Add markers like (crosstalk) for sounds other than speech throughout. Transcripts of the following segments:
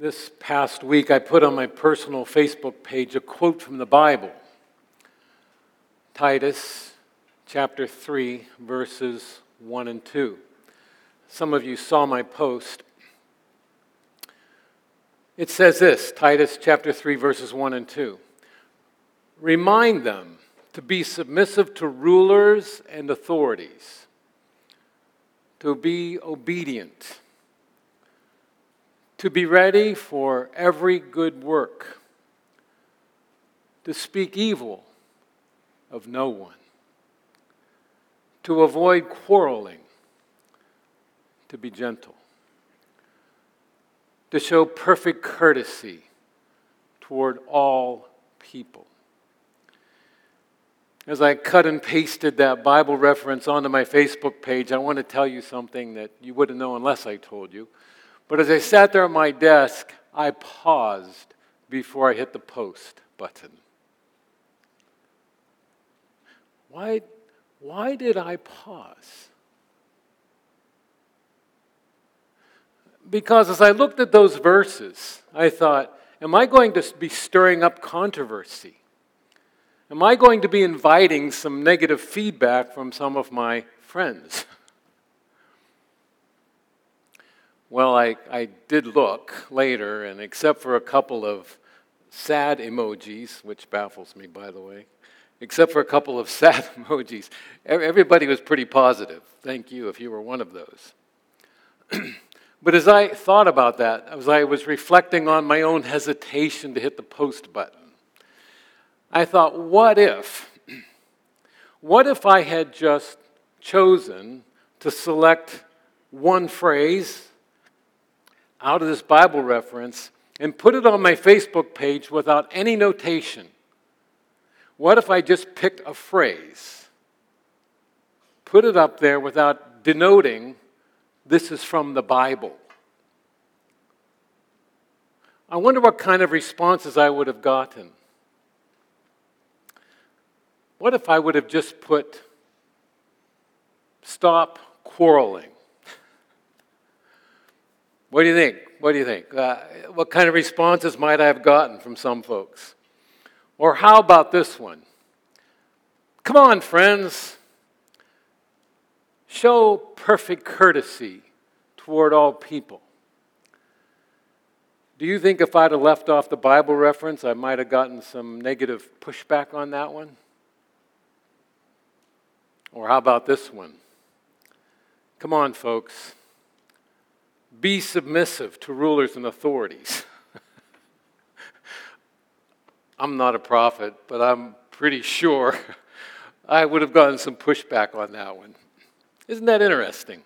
This past week, I put on my personal Facebook page a quote from the Bible Titus chapter 3, verses 1 and 2. Some of you saw my post. It says this Titus chapter 3, verses 1 and 2. Remind them to be submissive to rulers and authorities, to be obedient to be ready for every good work, to speak evil of no one, to avoid quarreling, to be gentle, to show perfect courtesy toward all people. As I cut and pasted that Bible reference onto my Facebook page, I want to tell you something that you wouldn't know unless I told you. But as I sat there at my desk, I paused before I hit the post button. Why, why did I pause? Because as I looked at those verses, I thought, am I going to be stirring up controversy? Am I going to be inviting some negative feedback from some of my friends? (laughs) Well, I, I did look later, and except for a couple of sad emojis, which baffles me, by the way, except for a couple of (laughs) sad emojis, everybody was pretty positive. Thank you if you were one of those. (clears throat) but as I thought about that, as I was reflecting on my own hesitation to hit the post button, I thought, what if? (clears throat) What if I had just chosen to select one phrase out of this Bible reference and put it on my Facebook page without any notation? What if I just picked a phrase, put it up there without denoting this is from the Bible? I wonder what kind of responses I would have gotten. What if I would have just put, stop quarreling? What do you think? What do you think? Uh, what kind of responses might I have gotten from some folks? Or how about this one? Come on, friends. Show perfect courtesy toward all people. Do you think if I'd have left off the Bible reference, I might have gotten some negative pushback on that one? Or how about this one? Come on, folks. Be submissive to rulers and authorities. (laughs) I'm not a prophet, but I'm pretty sure (laughs) I would have gotten some pushback on that one. Isn't that interesting?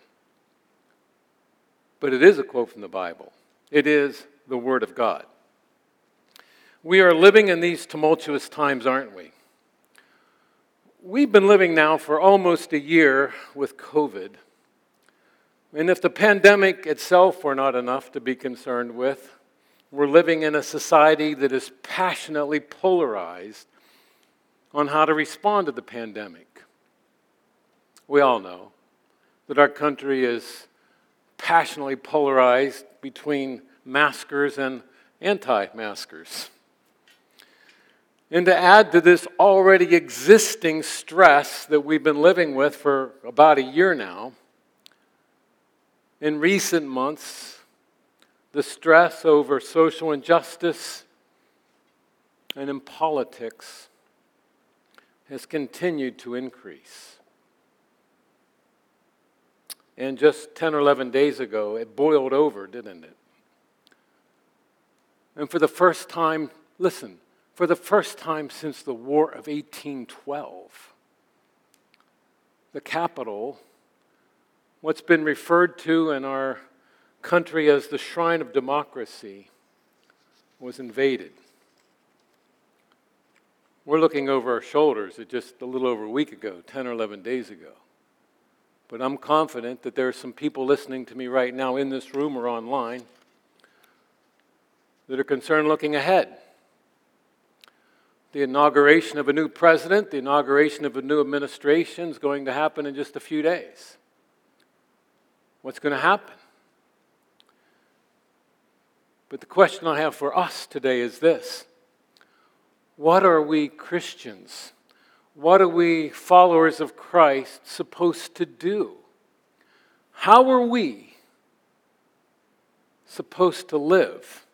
But it is a quote from the Bible, it is the Word of God. We are living in these tumultuous times, aren't we? We've been living now for almost a year with COVID. And if the pandemic itself were not enough to be concerned with, we're living in a society that is passionately polarized on how to respond to the pandemic. We all know that our country is passionately polarized between maskers and anti maskers. And to add to this already existing stress that we've been living with for about a year now, in recent months, the stress over social injustice and in politics has continued to increase. And just 10 or 11 days ago, it boiled over, didn't it? And for the first time, listen, for the first time since the War of 1812, the Capitol what's been referred to in our country as the shrine of democracy was invaded. We're looking over our shoulders at just a little over a week ago, 10 or 11 days ago. But I'm confident that there are some people listening to me right now in this room or online that are concerned looking ahead. The inauguration of a new president, the inauguration of a new administration is going to happen in just a few days what's going to happen. But the question I have for us today is this What are we Christians? What are we followers of Christ supposed to do? How are we supposed to live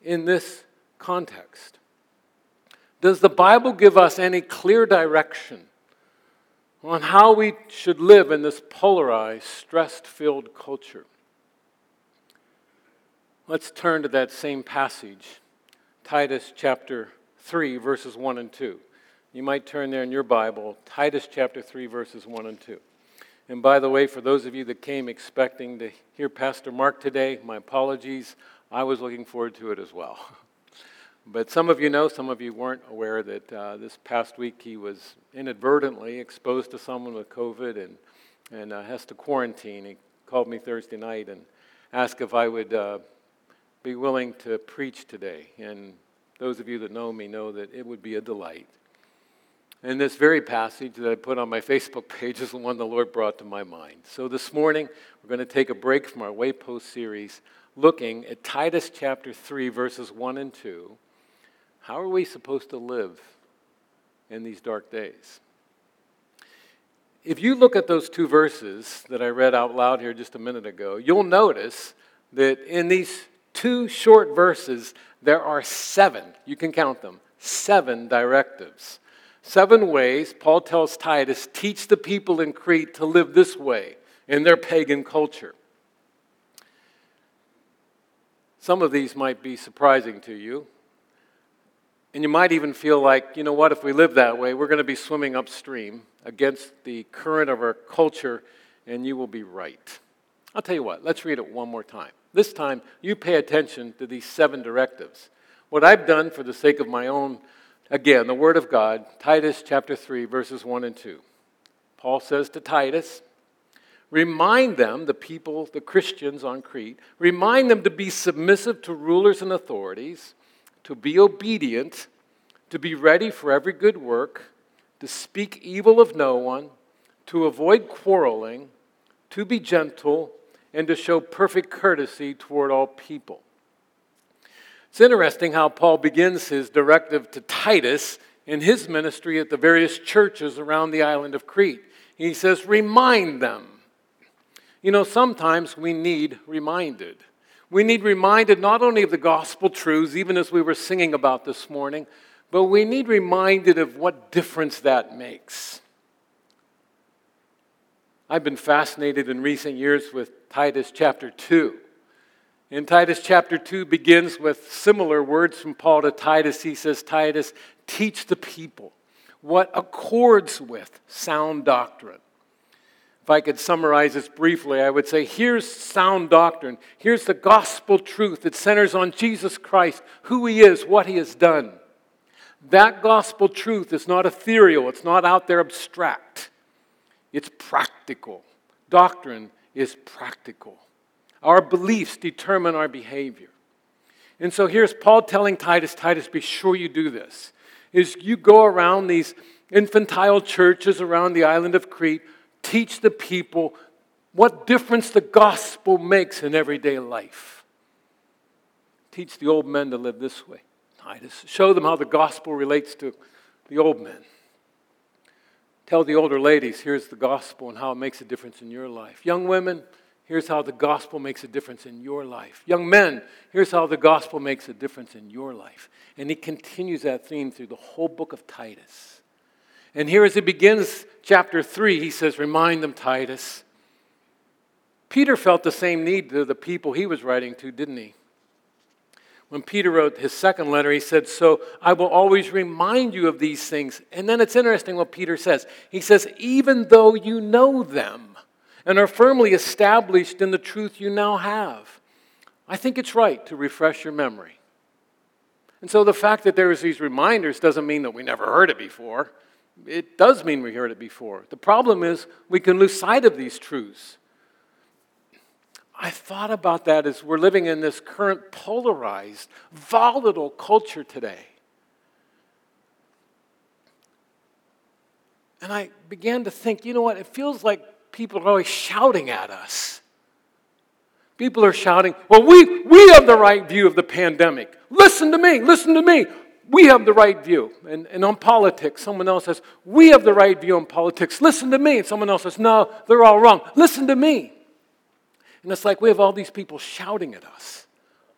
in this context? Does the Bible give us any clear direction on how we should live in this polarized, stress filled culture? Let's turn to that same passage, Titus chapter 3, verses 1 and 2. You might turn there in your Bible, Titus chapter 3, verses 1 and 2. And by the way, for those of you that came expecting to hear Pastor Mark today, my apologies. I was looking forward to it as well. (laughs) But some of you know, some of you weren't aware that uh, this past week he was inadvertently exposed to someone with COVID and, and uh, has to quarantine. He called me Thursday night and asked if I would uh, be willing to preach today. And those of you that know me know that it would be a delight. And this very passage that I put on my Facebook (laughs) page is the one the Lord brought to my mind. So this morning, we're going to take a break from our Waypost series, looking at Titus chapter 3, verses 1 and 2. How are we supposed to live in these dark days? If you look at those two verses that I read out loud here just a minute ago, you'll notice that in these two short verses, there are seven, you can count them, seven directives. Seven ways Paul tells Titus, teach the people in Crete to live this way in their pagan culture. Some of these might be surprising to you. And you might even feel like, you know what, if we live that way, we're going to be swimming upstream against the current of our culture, and you will be right. I'll tell you what, let's read it one more time. This time, you pay attention to these seven directives. What I've done for the sake of my own, again, the Word of God, Titus chapter 3, verses 1 and 2. Paul says to Titus, Remind them, the people, the Christians on Crete, remind them to be submissive to rulers and authorities, to be obedient, to be ready for every good work, to speak evil of no one, to avoid quarreling, to be gentle, and to show perfect courtesy toward all people. It's interesting how Paul begins his directive to Titus in his ministry at the various churches around the island of Crete. He says, Remind them. You know, sometimes we need reminded. We need reminded not only of the gospel truths, even as we were singing about this morning, but we need reminded of what difference that makes. I've been fascinated in recent years with Titus chapter 2. In Titus chapter 2 begins with similar words from Paul to Titus. He says, Titus, teach the people what accords with sound doctrine. If I could summarize this briefly, I would say here's sound doctrine. Here's the gospel truth that centers on Jesus Christ, who he is, what he has done. That gospel truth is not ethereal, it's not out there abstract. It's practical. Doctrine is practical. Our beliefs determine our behavior. And so here's Paul telling Titus, Titus, be sure you do this. Is you go around these infantile churches around the island of Crete, teach the people what difference the gospel makes in everyday life. Teach the old men to live this way, Titus. Show them how the gospel relates to the old men. Tell the older ladies, here's the gospel and how it makes a difference in your life. Young women, here's how the gospel makes a difference in your life. Young men, here's how the gospel makes a difference in your life. And he continues that theme through the whole book of Titus. And here, as he begins chapter 3, he says, Remind them, Titus. Peter felt the same need to the people he was writing to, didn't he? When Peter wrote his second letter, he said, So I will always remind you of these things. And then it's interesting what Peter says. He says, Even though you know them and are firmly established in the truth you now have, I think it's right to refresh your memory. And so the fact that there's these reminders doesn't mean that we never heard it before. It does mean we heard it before. The problem is we can lose sight of these truths. I thought about that as we're living in this current polarized, volatile culture today. And I began to think, you know what? It feels like people are always shouting at us. People are shouting, Well, we, we have the right view of the pandemic. Listen to me, listen to me. We have the right view. And, and on politics, someone else says, We have the right view on politics. Listen to me. And someone else says, No, they're all wrong. Listen to me. And it's like we have all these people shouting at us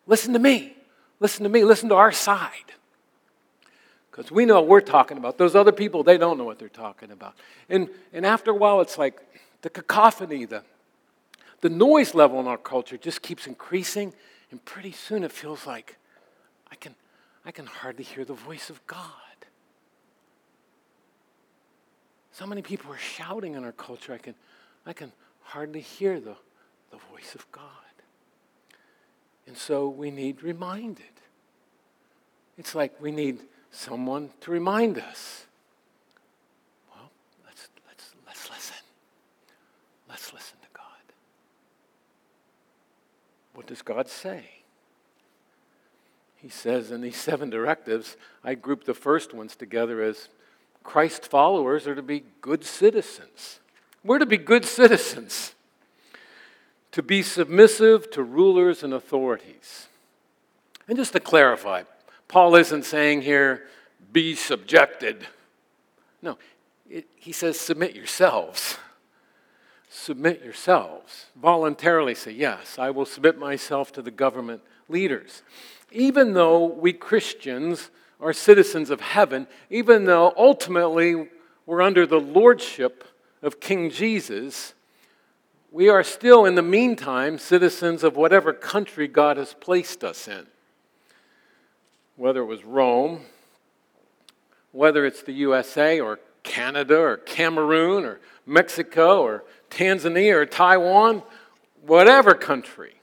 Listen to me. Listen to me. Listen to our side. Because we know what we're talking about. Those other people, they don't know what they're talking about. And, and after a while, it's like the cacophony, the, the noise level in our culture just keeps increasing. And pretty soon it feels like I can, I can hardly hear the voice of God. So many people are shouting in our culture, I can, I can hardly hear the, the voice of God. And so we need reminded. It's like we need someone to remind us. Well, let's, let's, let's listen. Let's listen to God. What does God say? He says in these seven directives, I group the first ones together as Christ followers are to be good citizens. We're to be good citizens, to be submissive to rulers and authorities. And just to clarify, Paul isn't saying here, be subjected. No, it, he says, submit yourselves. Submit yourselves. Voluntarily say, yes, I will submit myself to the government leaders. Even though we Christians are citizens of heaven, even though ultimately we're under the lordship of King Jesus, we are still, in the meantime, citizens of whatever country God has placed us in whether it was Rome, whether it's the USA or Canada or Cameroon or Mexico or Tanzania or Taiwan, whatever country,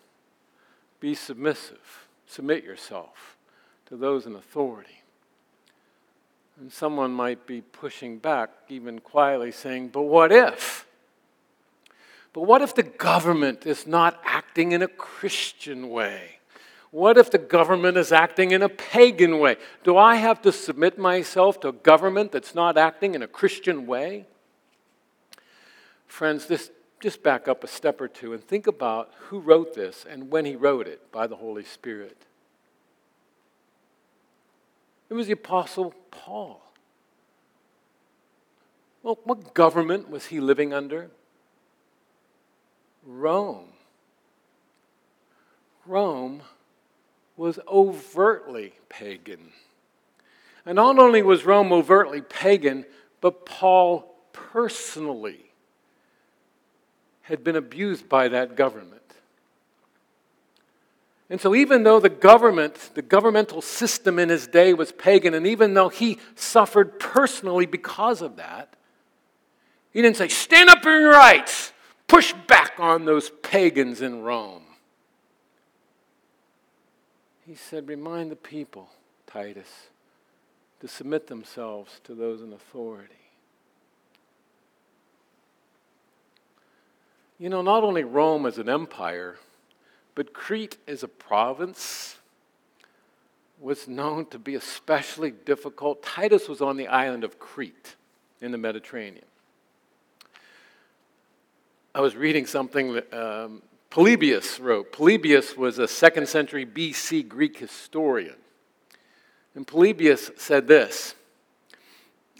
be submissive. Submit yourself to those in authority. And someone might be pushing back, even quietly saying, But what if? But what if the government is not acting in a Christian way? What if the government is acting in a pagan way? Do I have to submit myself to a government that's not acting in a Christian way? Friends, this, just back up a step or two and think about who wrote this and when he wrote it by the Holy Spirit. It was the Apostle Paul. Well, what government was he living under? Rome. Rome was overtly pagan. And not only was Rome overtly pagan, but Paul personally had been abused by that government. And so, even though the government, the governmental system in his day was pagan, and even though he suffered personally because of that, he didn't say, Stand up for your rights, push back on those pagans in Rome. He said, Remind the people, Titus, to submit themselves to those in authority. You know, not only Rome as an empire, but Crete as a province was known to be especially difficult. Titus was on the island of Crete in the Mediterranean. I was reading something that, um, Polybius wrote. Polybius was a second century BC Greek historian. And Polybius said this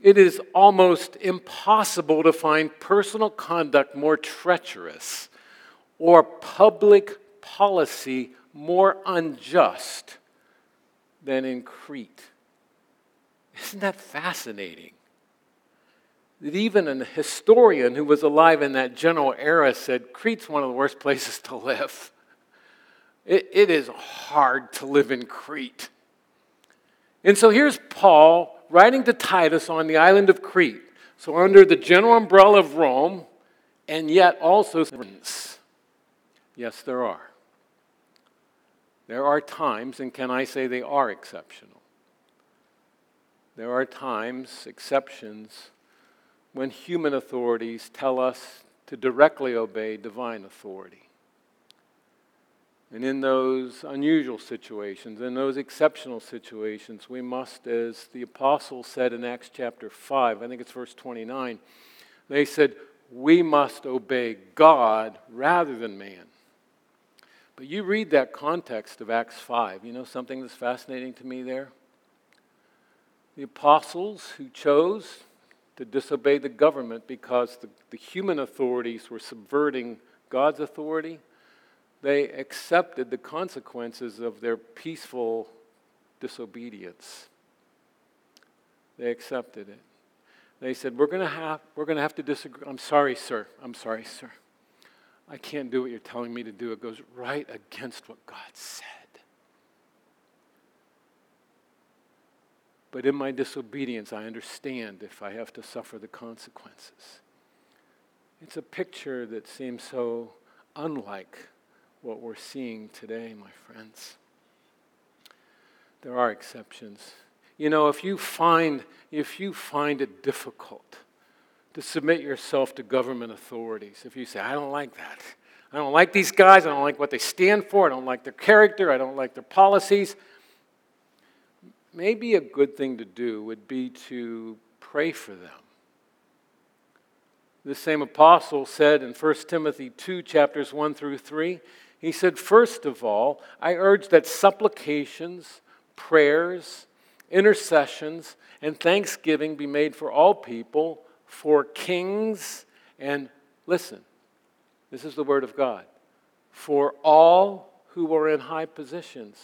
It is almost impossible to find personal conduct more treacherous or public policy more unjust than in Crete. Isn't that fascinating? that even an historian who was alive in that general era said Crete's one of the worst places to live. It, it is hard to live in Crete. And so here's Paul writing to Titus on the island of Crete. So, under the general umbrella of Rome, and yet also, yes, there are. There are times, and can I say they are exceptional? There are times, exceptions, when human authorities tell us to directly obey divine authority. And in those unusual situations, in those exceptional situations, we must, as the apostles said in Acts chapter 5, I think it's verse 29, they said, we must obey God rather than man. But you read that context of Acts 5, you know something that's fascinating to me there? The apostles who chose to disobey the government because the, the human authorities were subverting God's authority, they accepted the consequences of their peaceful disobedience. They accepted it. They said, We're going to have, we're going to, have to disagree. I'm sorry, sir. I'm sorry, sir. I can't do what you're telling me to do. It goes right against what God said. But in my disobedience, I understand if I have to suffer the consequences. It's a picture that seems so unlike what we're seeing today, my friends. There are exceptions. You know, if you find, if you find it difficult to submit yourself to government authorities. If you say, I don't like that, I don't like these guys, I don't like what they stand for, I don't like their character, I don't like their policies, maybe a good thing to do would be to pray for them. The same apostle said in 1 Timothy 2, chapters 1 through 3, he said, First of all, I urge that supplications, prayers, intercessions, and thanksgiving be made for all people for kings and, listen, this is the word of God, for all who are in high positions.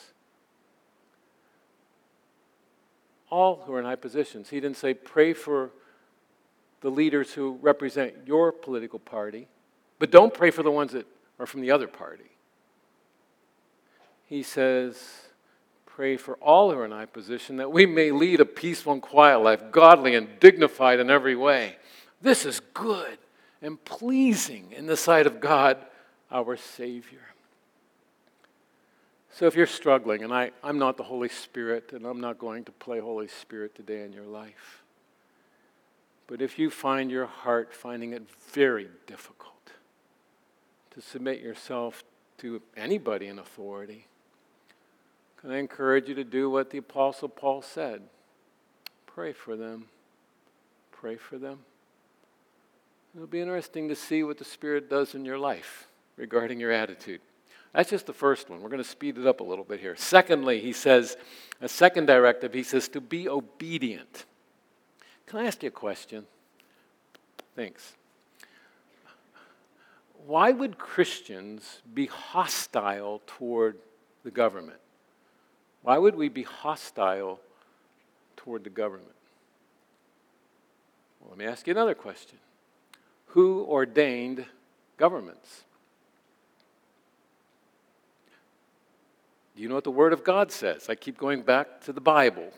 All who are in high positions. He didn't say pray for the leaders who represent your political party, but don't pray for the ones that are from the other party. He says, pray for all who are in high position that we may lead a peaceful and quiet life, godly and dignified in every way. This is good and pleasing in the sight of God, our Savior. So if you're struggling, and I, I'm not the Holy Spirit, and I'm not going to play Holy Spirit today in your life, but if you find your heart finding it very difficult to submit yourself to anybody in authority, and I encourage you to do what the Apostle Paul said pray for them. Pray for them. It'll be interesting to see what the Spirit does in your life regarding your attitude. That's just the first one. We're going to speed it up a little bit here. Secondly, he says, a second directive, he says to be obedient. Can I ask you a question? Thanks. Why would Christians be hostile toward the government? Why would we be hostile toward the government? Well, let me ask you another question Who ordained governments? Do you know what the Word of God says? I keep going back to the Bible.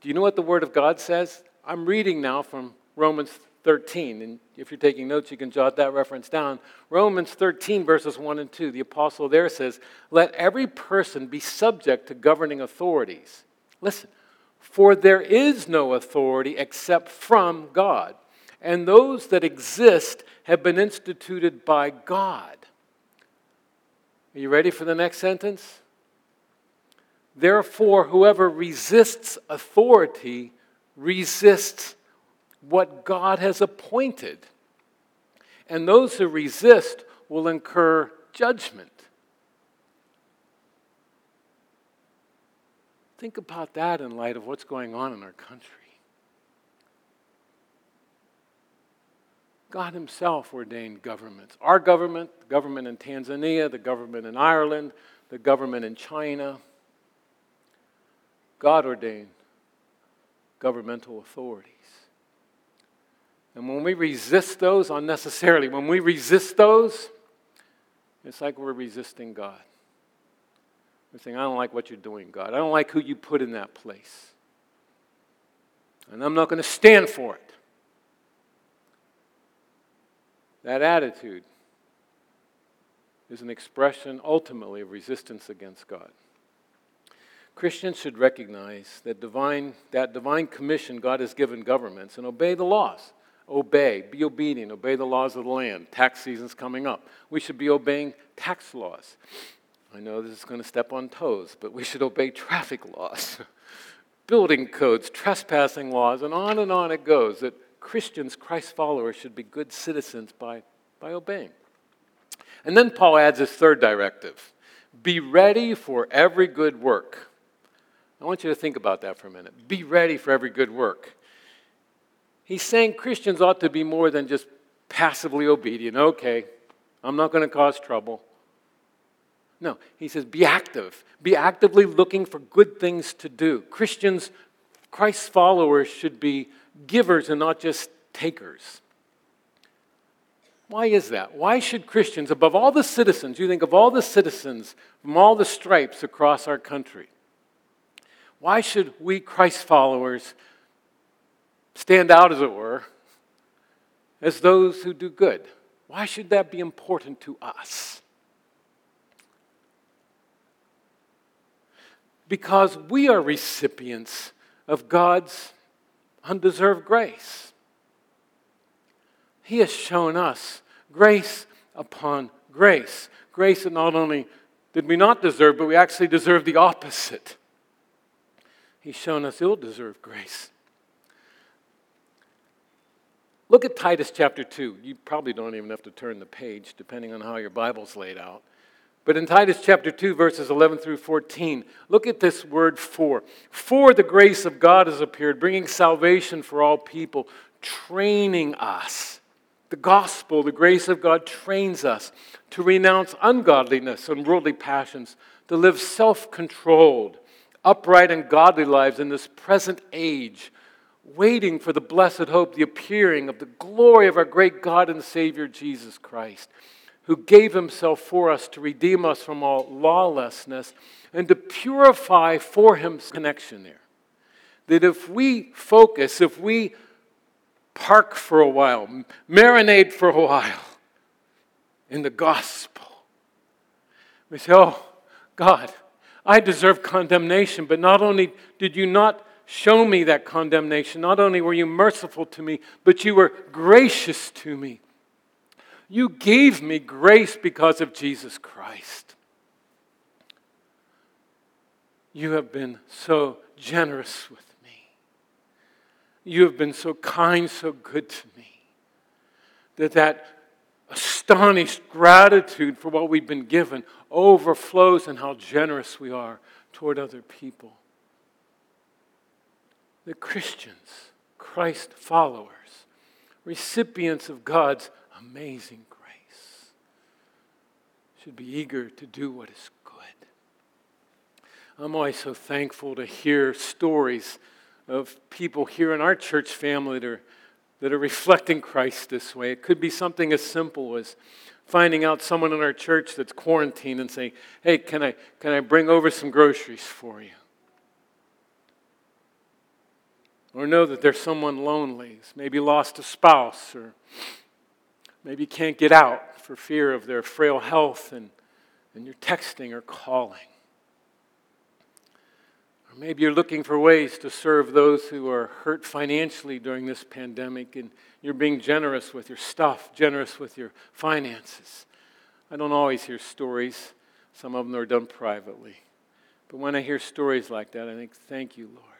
Do you know what the Word of God says? I'm reading now from Romans 13. And if you're taking notes, you can jot that reference down. Romans 13, verses 1 and 2, the apostle there says, Let every person be subject to governing authorities. Listen, for there is no authority except from God, and those that exist have been instituted by God. Are you ready for the next sentence? Therefore, whoever resists authority resists what God has appointed. And those who resist will incur judgment. Think about that in light of what's going on in our country. God Himself ordained governments. Our government, the government in Tanzania, the government in Ireland, the government in China. God ordained governmental authority. And when we resist those unnecessarily, when we resist those, it's like we're resisting God. We're saying, I don't like what you're doing, God. I don't like who you put in that place. And I'm not going to stand for it. That attitude is an expression ultimately of resistance against God. Christians should recognize that divine, that divine commission God has given governments and obey the laws. Obey, be obedient, obey the laws of the land. Tax season's coming up. We should be obeying tax laws. I know this is going to step on toes, but we should obey traffic laws, (laughs) building codes, trespassing laws, and on and on it goes. That Christians, Christ followers, should be good citizens by, by obeying. And then Paul adds his third directive Be ready for every good work. I want you to think about that for a minute. Be ready for every good work. He's saying Christians ought to be more than just passively obedient. Okay, I'm not going to cause trouble. No, he says be active. Be actively looking for good things to do. Christians, Christ's followers, should be givers and not just takers. Why is that? Why should Christians, above all the citizens, you think of all the citizens from all the stripes across our country, why should we Christ followers stand out, as it were, as those who do good? Why should that be important to us? Because we are recipients of God's undeserved grace. He has shown us grace upon grace. Grace that not only did we not deserve, but we actually deserve the opposite. He's shown us ill deserved grace. Look at Titus chapter 2. You probably don't even have to turn the page, depending on how your Bible's laid out. But in Titus chapter 2, verses 11 through 14, look at this word for. For the grace of God has appeared, bringing salvation for all people, training us. The gospel, the grace of God trains us to renounce ungodliness and worldly passions, to live self controlled, upright, and godly lives in this present age, waiting for the blessed hope, the appearing of the glory of our great God and Savior Jesus Christ who gave himself for us to redeem us from all lawlessness and to purify for him connection there. That if we focus, if we park for a while, marinate for a while in the gospel, we say, Oh, God, I deserve condemnation, but not only did you not show me that condemnation, not only were you merciful to me, but you were gracious to me. You gave me grace because of Jesus Christ. You have been so generous with me. You have been so kind, so good to me. That that astonished gratitude for what we've been given overflows in how generous we are toward other people. The Christians, Christ followers, recipients of God's amazing grace. Should be eager to do what is good. I'm always so thankful to hear stories of people here in our church family that are, that are reflecting Christ this way. It could be something as simple as finding out someone in our church that's quarantined and saying, Hey, can I, can I bring over some groceries for you? Or know that there's someone lonely, maybe lost a spouse or Maybe can't get out for fear of their frail health and, and you're texting or calling. Or maybe you're looking for ways to serve those who are hurt financially during this pandemic and you're being generous with your stuff, generous with your finances. I don't always hear stories, some of them are done privately. But when I hear stories like that, I think, thank you, Lord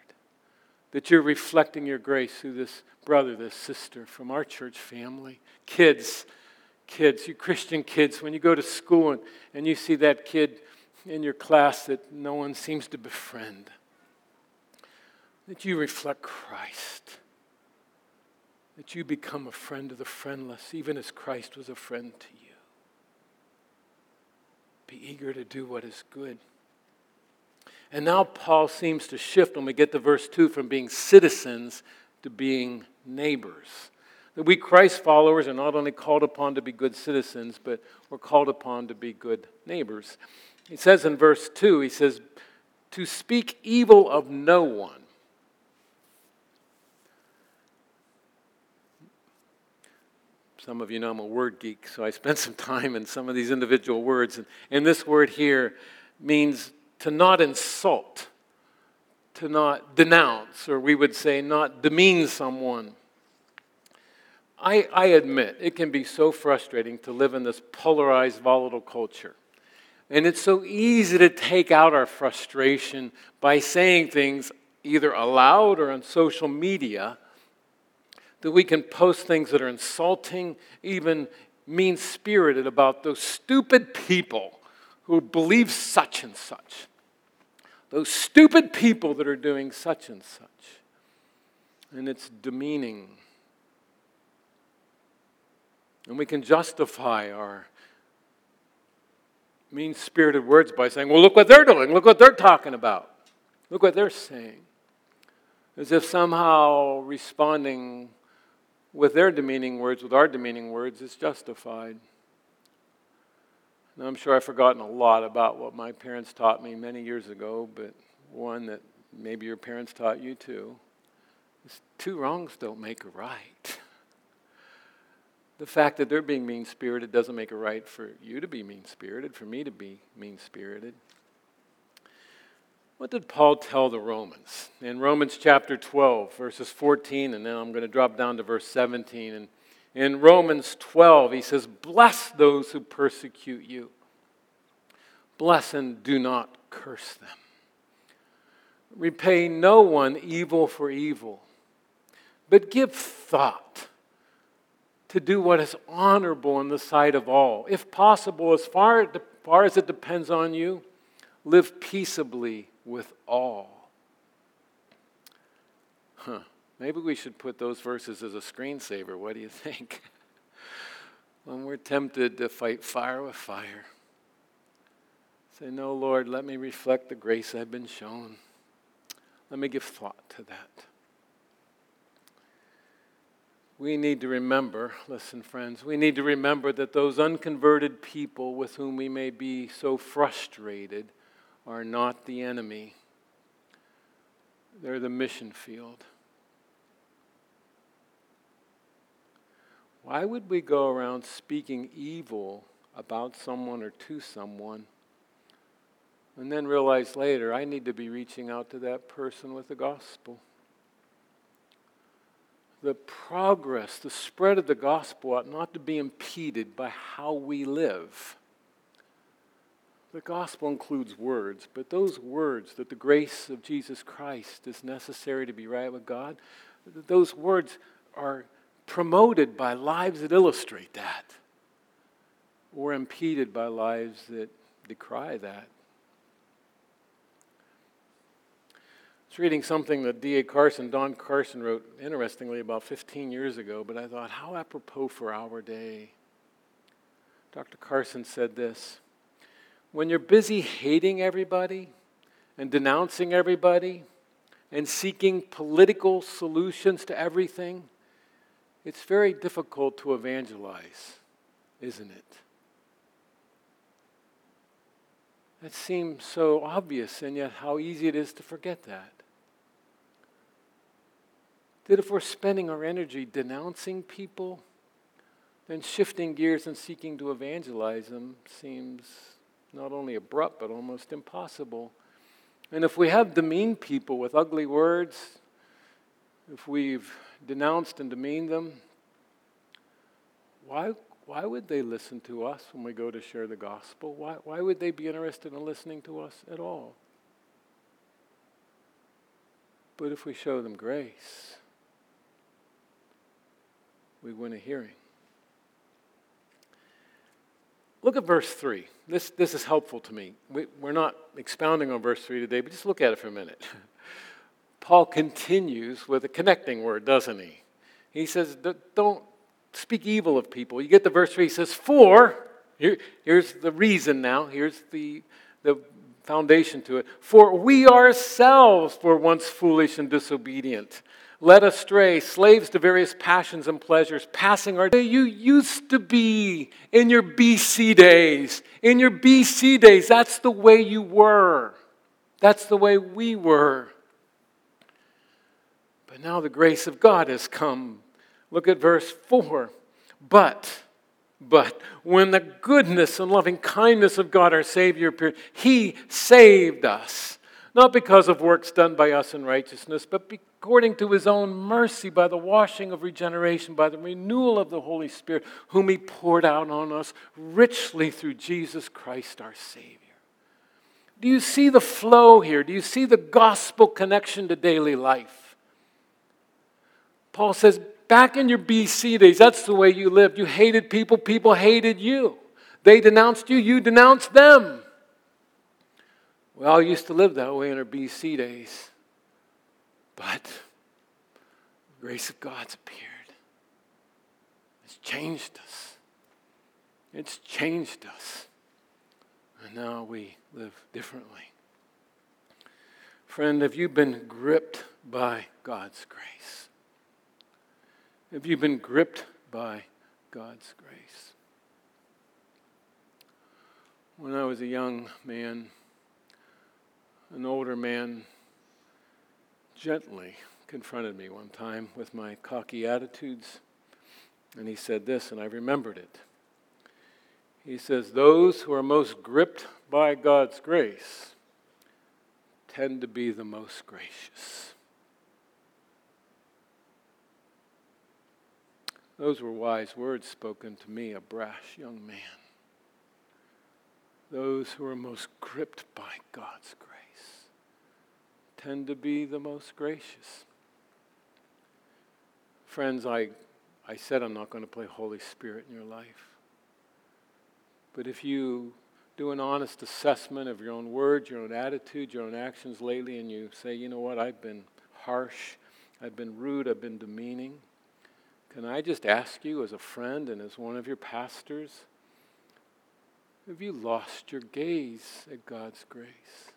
that you're reflecting your grace through this brother, this sister from our church family. Kids, kids, you Christian kids, when you go to school and, and you see that kid in your class that no one seems to befriend, that you reflect Christ, that you become a friend of the friendless, even as Christ was a friend to you. Be eager to do what is good. And now Paul seems to shift when we get to verse 2 from being citizens to being neighbors. That we Christ followers are not only called upon to be good citizens, but we're called upon to be good neighbors. He says in verse 2, he says, to speak evil of no one. Some of you know I'm a word geek, so I spent (laughs) some time in some of these individual words. And, and this word here means to not insult, to not denounce, or we would say not demean someone. I, I admit it can be so frustrating to live in this polarized, volatile culture. And it's so easy to take out our frustration by saying things either aloud or on social media that we can post things that are insulting, even mean spirited about those stupid people who believe such and such. Those stupid people that are doing such and such. And it's demeaning. And we can justify our mean spirited words by saying, well, look what they're doing, look what they're talking about, look what they're saying. As if somehow responding with their demeaning words, with our demeaning words, is justified. Now, I'm sure I've forgotten a lot about what my parents taught me many years ago, but one that maybe your parents taught you too is two wrongs don't make a right. (laughs) The fact that they're being mean spirited doesn't make it right for you to be mean spirited, for me to be mean spirited. What did Paul tell the Romans? In Romans chapter 12, verses 14, and then I'm going to drop down to verse 17. And in Romans 12, he says, Bless those who persecute you, bless and do not curse them. Repay no one evil for evil, but give thought to do what is honorable in the sight of all. If possible, as far, as far as it depends on you, live peaceably with all. Huh. Maybe we should put those verses as a screensaver. What do you think? (laughs) when we're tempted to fight fire with fire, say, No, Lord, let me reflect the grace I've been shown. Let me give thought to that. We need to remember, listen, friends, we need to remember that those unconverted people with whom we may be so frustrated are not the enemy, they're the mission field. Why would we go around speaking evil about someone or to someone and then realize later I need to be reaching out to that person with the gospel? the progress, the spread of the gospel ought not to be impeded by how we live. The gospel includes words, but those words that the grace of Jesus Christ is necessary to be right with God, those words are promoted by lives that illustrate that or impeded by lives that decry that. was reading something that D.A. Carson, Don Carson wrote, interestingly, about 15 years ago, but I thought, how apropos for our day. Dr. Carson said this When you're busy hating everybody and denouncing everybody and seeking political solutions to everything, it's very difficult to evangelize, isn't it? That seems so obvious, and yet how easy it is to forget that that if we're spending our energy denouncing people, then shifting gears and seeking to evangelize them seems not only abrupt but almost impossible. And if we have demeaned people with ugly words, if we've denounced and demeaned them, why, why would they listen to us when we go to share the gospel? Why, why would they be interested in listening to us at all? But if we show them grace, we win a hearing. Look at verse 3. This, this is helpful to me. We, we're not expounding on verse 3 today, but just look at it for a minute. (laughs) Paul continues with a connecting word, doesn't he? He says, Don't speak evil of people. You get the verse 3, he says, For, here, here's the reason now, here's the, the foundation to it. For we ourselves were once foolish and disobedient led astray, slaves to various passions and pleasures, passing our day. You used to be in your BC days. In your BC days, that's the way you were. That's the way we were. But now the grace of God has come. Look at verse 4. But, but, when the goodness and loving kindness of God our Savior appeared, He saved us not because of works done by us in righteousness, but according to his own mercy by the washing of regeneration, by the renewal of the Holy Spirit, whom he poured out on us richly through Jesus Christ our Savior. Do you see the flow here? Do you see the gospel connection to daily life? Paul says, back in your BC days, that's the way you lived. You hated people, people hated you. They denounced you, you denounced them. We all used to live that way in our BC days. But the grace of God's appeared. It's changed us. It's changed us. And now we live differently. Friend, have you been gripped by God's grace? Have you been gripped by God's grace? When I was a young man, an older man gently confronted me one time with my cocky attitudes. And he said this, and I remembered it. He says, Those who are most gripped by God's grace tend to be the most gracious. Those were wise words spoken to me, a brash young man. Those who are most gripped by God's grace tend to be the most gracious. Friends, I, I said I'm not going to play Holy Spirit in your life. But if you do an honest assessment of your own words, your own attitude, your own actions lately, and you say, you know what, I've been harsh, I've been rude, I've been demeaning, can I just ask you, as a friend and as one of your pastors, have you lost your gaze at God's grace?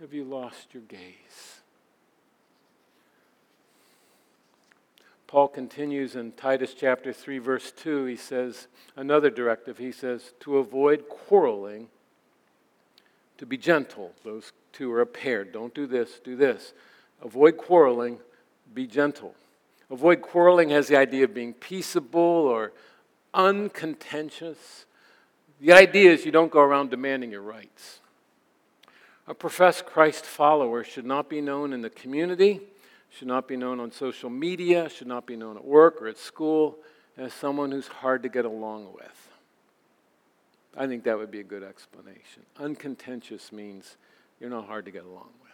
Have you lost your gaze? Paul continues in Titus chapter 3, verse 2. He says, another directive, he says, to avoid quarreling, to be gentle. Those two are a pair. Don't do this, do this. Avoid quarreling, be gentle. Avoid quarreling has the idea of being peaceable or uncontentious. The idea is you don't go around demanding your rights. A professed Christ follower should not be known in the community, should not be known on social media, should not be known at work or at school as someone who's hard to get along with. I think that would be a good explanation. Uncontentious means you're not hard to get along with.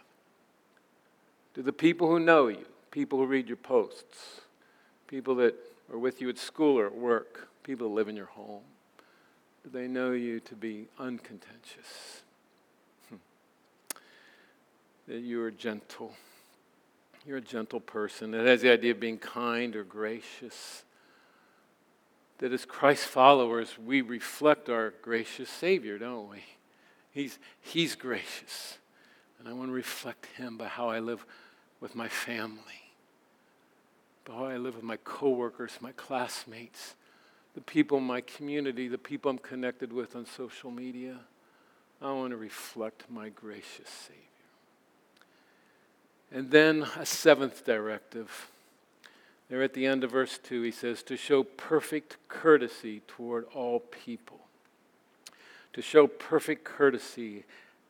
To the people who know you, people who read your posts, people that are with you at school or at work, people who live in your home, do they know you to be uncontentious? Hmm. that you are gentle. You're a gentle person. It has the idea of being kind or gracious. That as Christ followers, we reflect our gracious Savior, don't we? He's, he's gracious. And I want to reflect Him by how I live with my family, by how I live with my coworkers, my classmates, the people in my community, the people I'm connected with on social media. I want to reflect my gracious Savior. And then a seventh directive. There at the end of verse 2, he says, to show perfect courtesy toward all people. To show perfect courtesy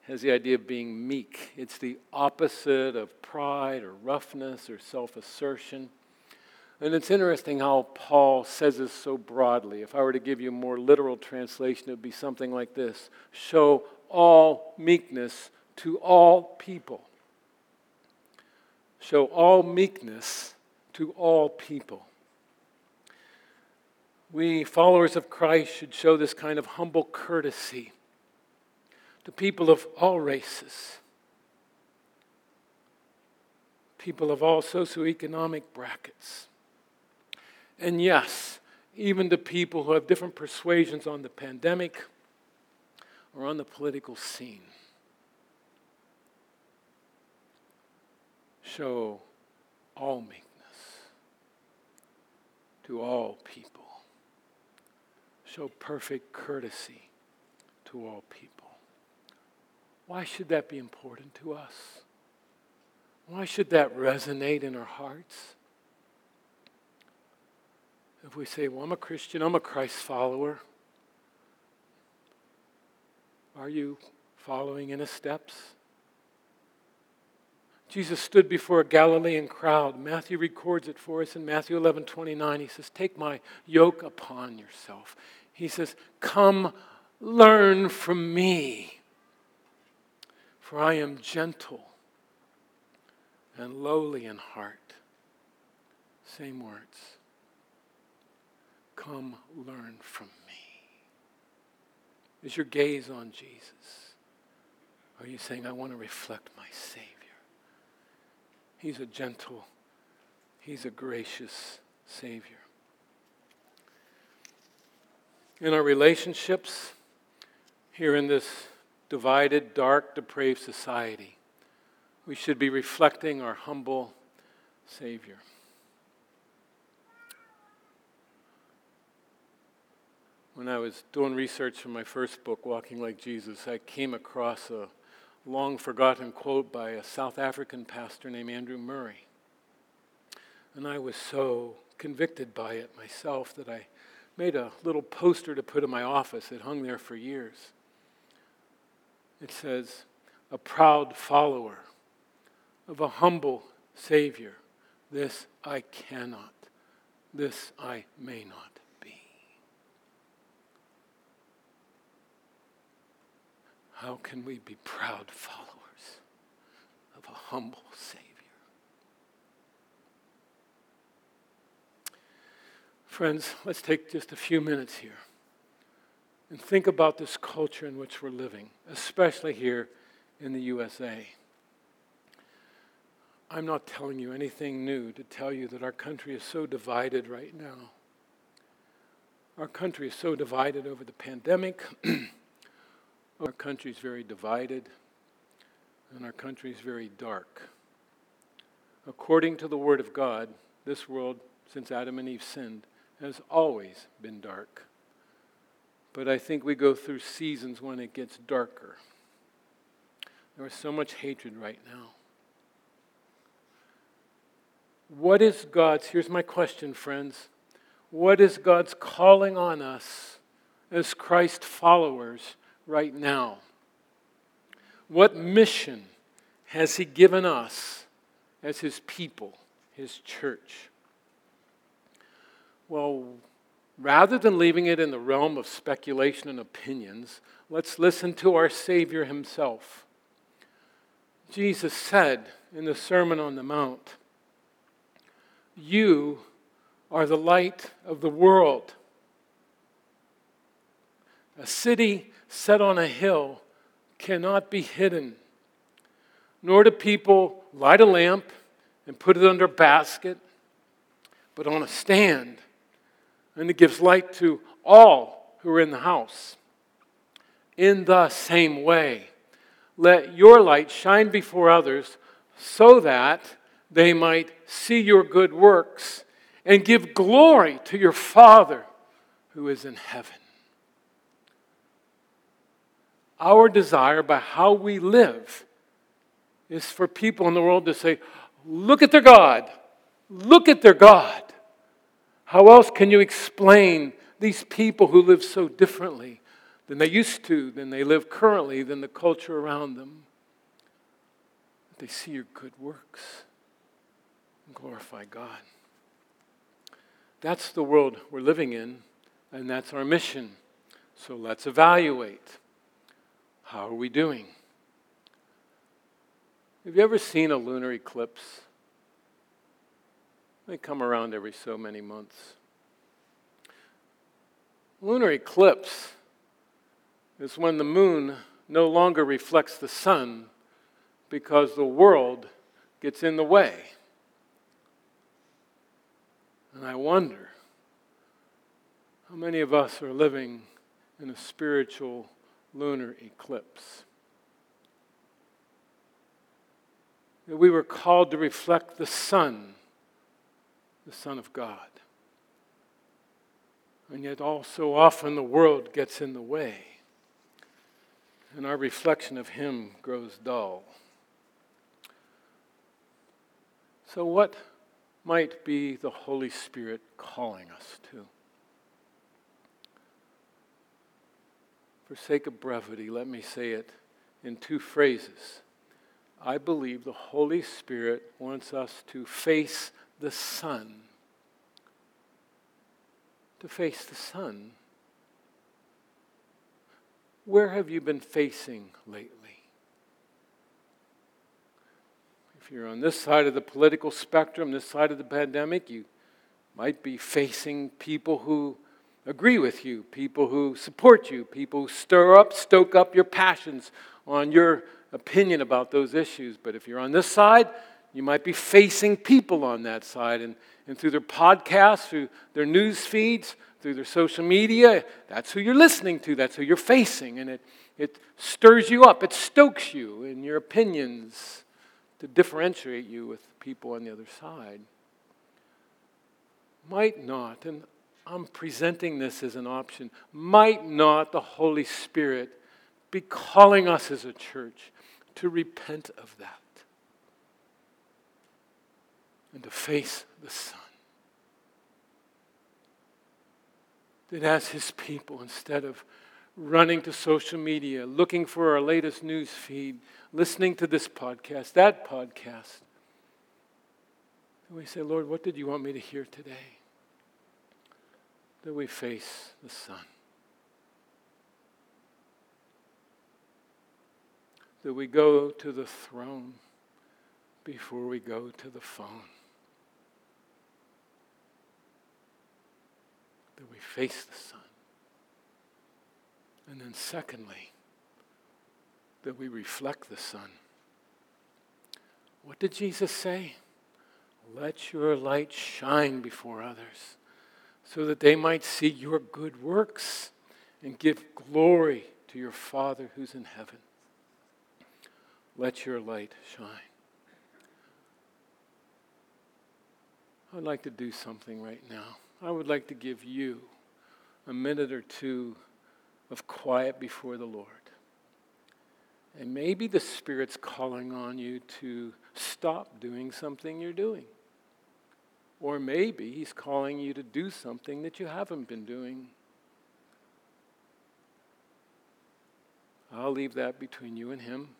has the idea of being meek. It's the opposite of pride or roughness or self assertion. And it's interesting how Paul says this so broadly. If I were to give you a more literal translation, it would be something like this Show all meekness to all people show all meekness to all people. We, followers of Christ, should show this kind of humble courtesy to people of all races, people of all socioeconomic brackets. And yes, even to people who have different persuasions on the pandemic or on the political scene. show all meekness to all people. Show perfect courtesy to all people. Why should that be important to us? Why should that resonate in our hearts? If we say, Well, I'm a Christian, I'm a Christ follower, are you following in his steps? Jesus stood before a Galilean crowd. Matthew records it for us in Matthew 11 29. He says, Take my yoke upon yourself. He says, Come learn from me, for I am gentle and lowly in heart. Same words. Come learn from me. Is your gaze on Jesus? Are you saying, I want to reflect my Savior? He's a gentle, He's a gracious Savior. In our relationships, here in this divided, dark, depraved society, we should be reflecting our humble Savior. When I was doing research for my first book, Walking Like Jesus, I came across a long forgotten quote by a South African pastor named Andrew Murray. And I was so convicted by it myself that I made a little poster to put in my office. It hung there for years. It says, A proud follower of a humble Savior, this I cannot, this I may not be. How can we be proud followers of a humble Savior? Friends, let's take just a few minutes here and think about this culture in which we're living, especially here in the USA. I'm not telling you anything new to tell you that our country is so divided right now. Our country is so divided over the pandemic. (clears throat) our country is very divided, and our country is very dark. According to the Word of God, this world, since Adam and Eve sinned, has always been dark. But I think we go through seasons when it gets darker. There is so much hatred right now. What is God's, here's my question, friends. What is God's calling on us as Christ followers right now? What mission has He given us as His people, His church? Well, rather than leaving it in the realm of speculation and opinions, let's listen to our Savior himself. Jesus said in the Sermon on the Mount, You are the light of the world. A city set on a hill cannot be hidden, nor do people light a lamp and put it under a basket, but on a stand and it gives light to all who are in the house. In the same way, let your light shine before others so that they might see your good works and give glory to your Father who is in heaven. Our desire by how we live is for people in the world to say, Look at their God. Look at their God. How else can you explain these people who live so differently than they used to, than they live currently, than the culture around them? They see your good works and glorify God. That's the world we're living in, and that's our mission. So let's evaluate. How are we doing? Have you ever seen a lunar eclipse? They come around every so many months. Lunar eclipse is when the moon no longer reflects the sun because the world gets in the way. And I wonder how many of us are living in a spiritual lunar eclipse. That we were called to reflect the sun the Son of God. And yet, all so often, the world gets in the way, and our reflection of Him grows dull. So, what might be the Holy Spirit calling us to? For sake of brevity, let me say it in two phrases. I believe the Holy Spirit wants us to face the sun. To face the sun. Where have you been facing lately? If you're on this side of the political spectrum, this side of the pandemic, you might be facing people who agree with you, people who support you, people who stir up, stoke up your passions on your opinion about those issues. But if you're on this side, you might be facing people on that side. And, and through their podcasts, through their news feeds, through their social media, that's who you're listening to, that's who you're facing. And it, it stirs you up, it stokes you in your opinions to differentiate you with people on the other side. Might not, and I'm presenting this as an option, might not the Holy Spirit be calling us as a church to repent of that and to face the sun. That as His people, instead of running to social media, looking for our latest news feed, listening to this podcast, that podcast, we say, Lord, what did you want me to hear today? That we face the sun. That we go to the throne before we go to the phone. That we face the sun. And then, secondly, that we reflect the sun. What did Jesus say? Let your light shine before others so that they might see your good works and give glory to your Father who's in heaven. Let your light shine. I'd like to do something right now. I would like to give you a minute or two of quiet before the Lord. And maybe the Spirit's calling on you to stop doing something you're doing. Or maybe He's calling you to do something that you haven't been doing. I'll leave that between you and Him.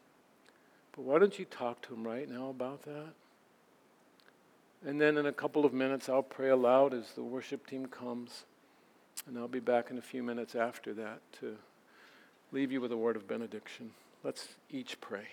But why don't you talk to Him right now about that? And then in a couple of minutes, I'll pray aloud as the worship team comes. And I'll be back in a few minutes after that to leave you with a word of benediction. Let's each pray.